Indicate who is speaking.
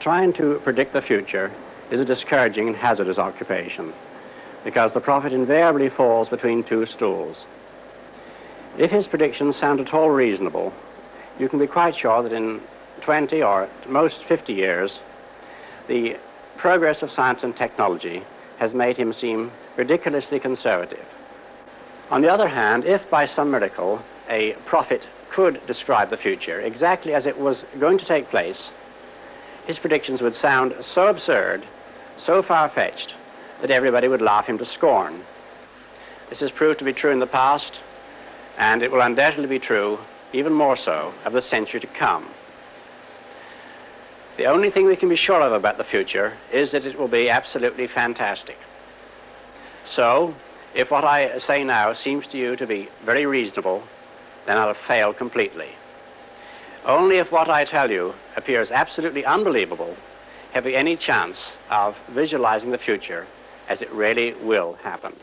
Speaker 1: trying to predict the future is a discouraging and hazardous occupation because the prophet invariably falls between two stools. If his predictions sound at all reasonable, you can be quite sure that in 20 or at most 50 years, the progress of science and technology has made him seem ridiculously conservative. On the other hand, if by some miracle a prophet could describe the future exactly as it was going to take place, his predictions would sound so absurd, so far-fetched, that everybody would laugh him to scorn. This has proved to be true in the past, and it will undoubtedly be true, even more so, of the century to come. The only thing we can be sure of about the future is that it will be absolutely fantastic. So, if what I say now seems to you to be very reasonable, then I'll fail completely. Only if what I tell you appears absolutely unbelievable have we any chance of visualizing the future as it really will happen.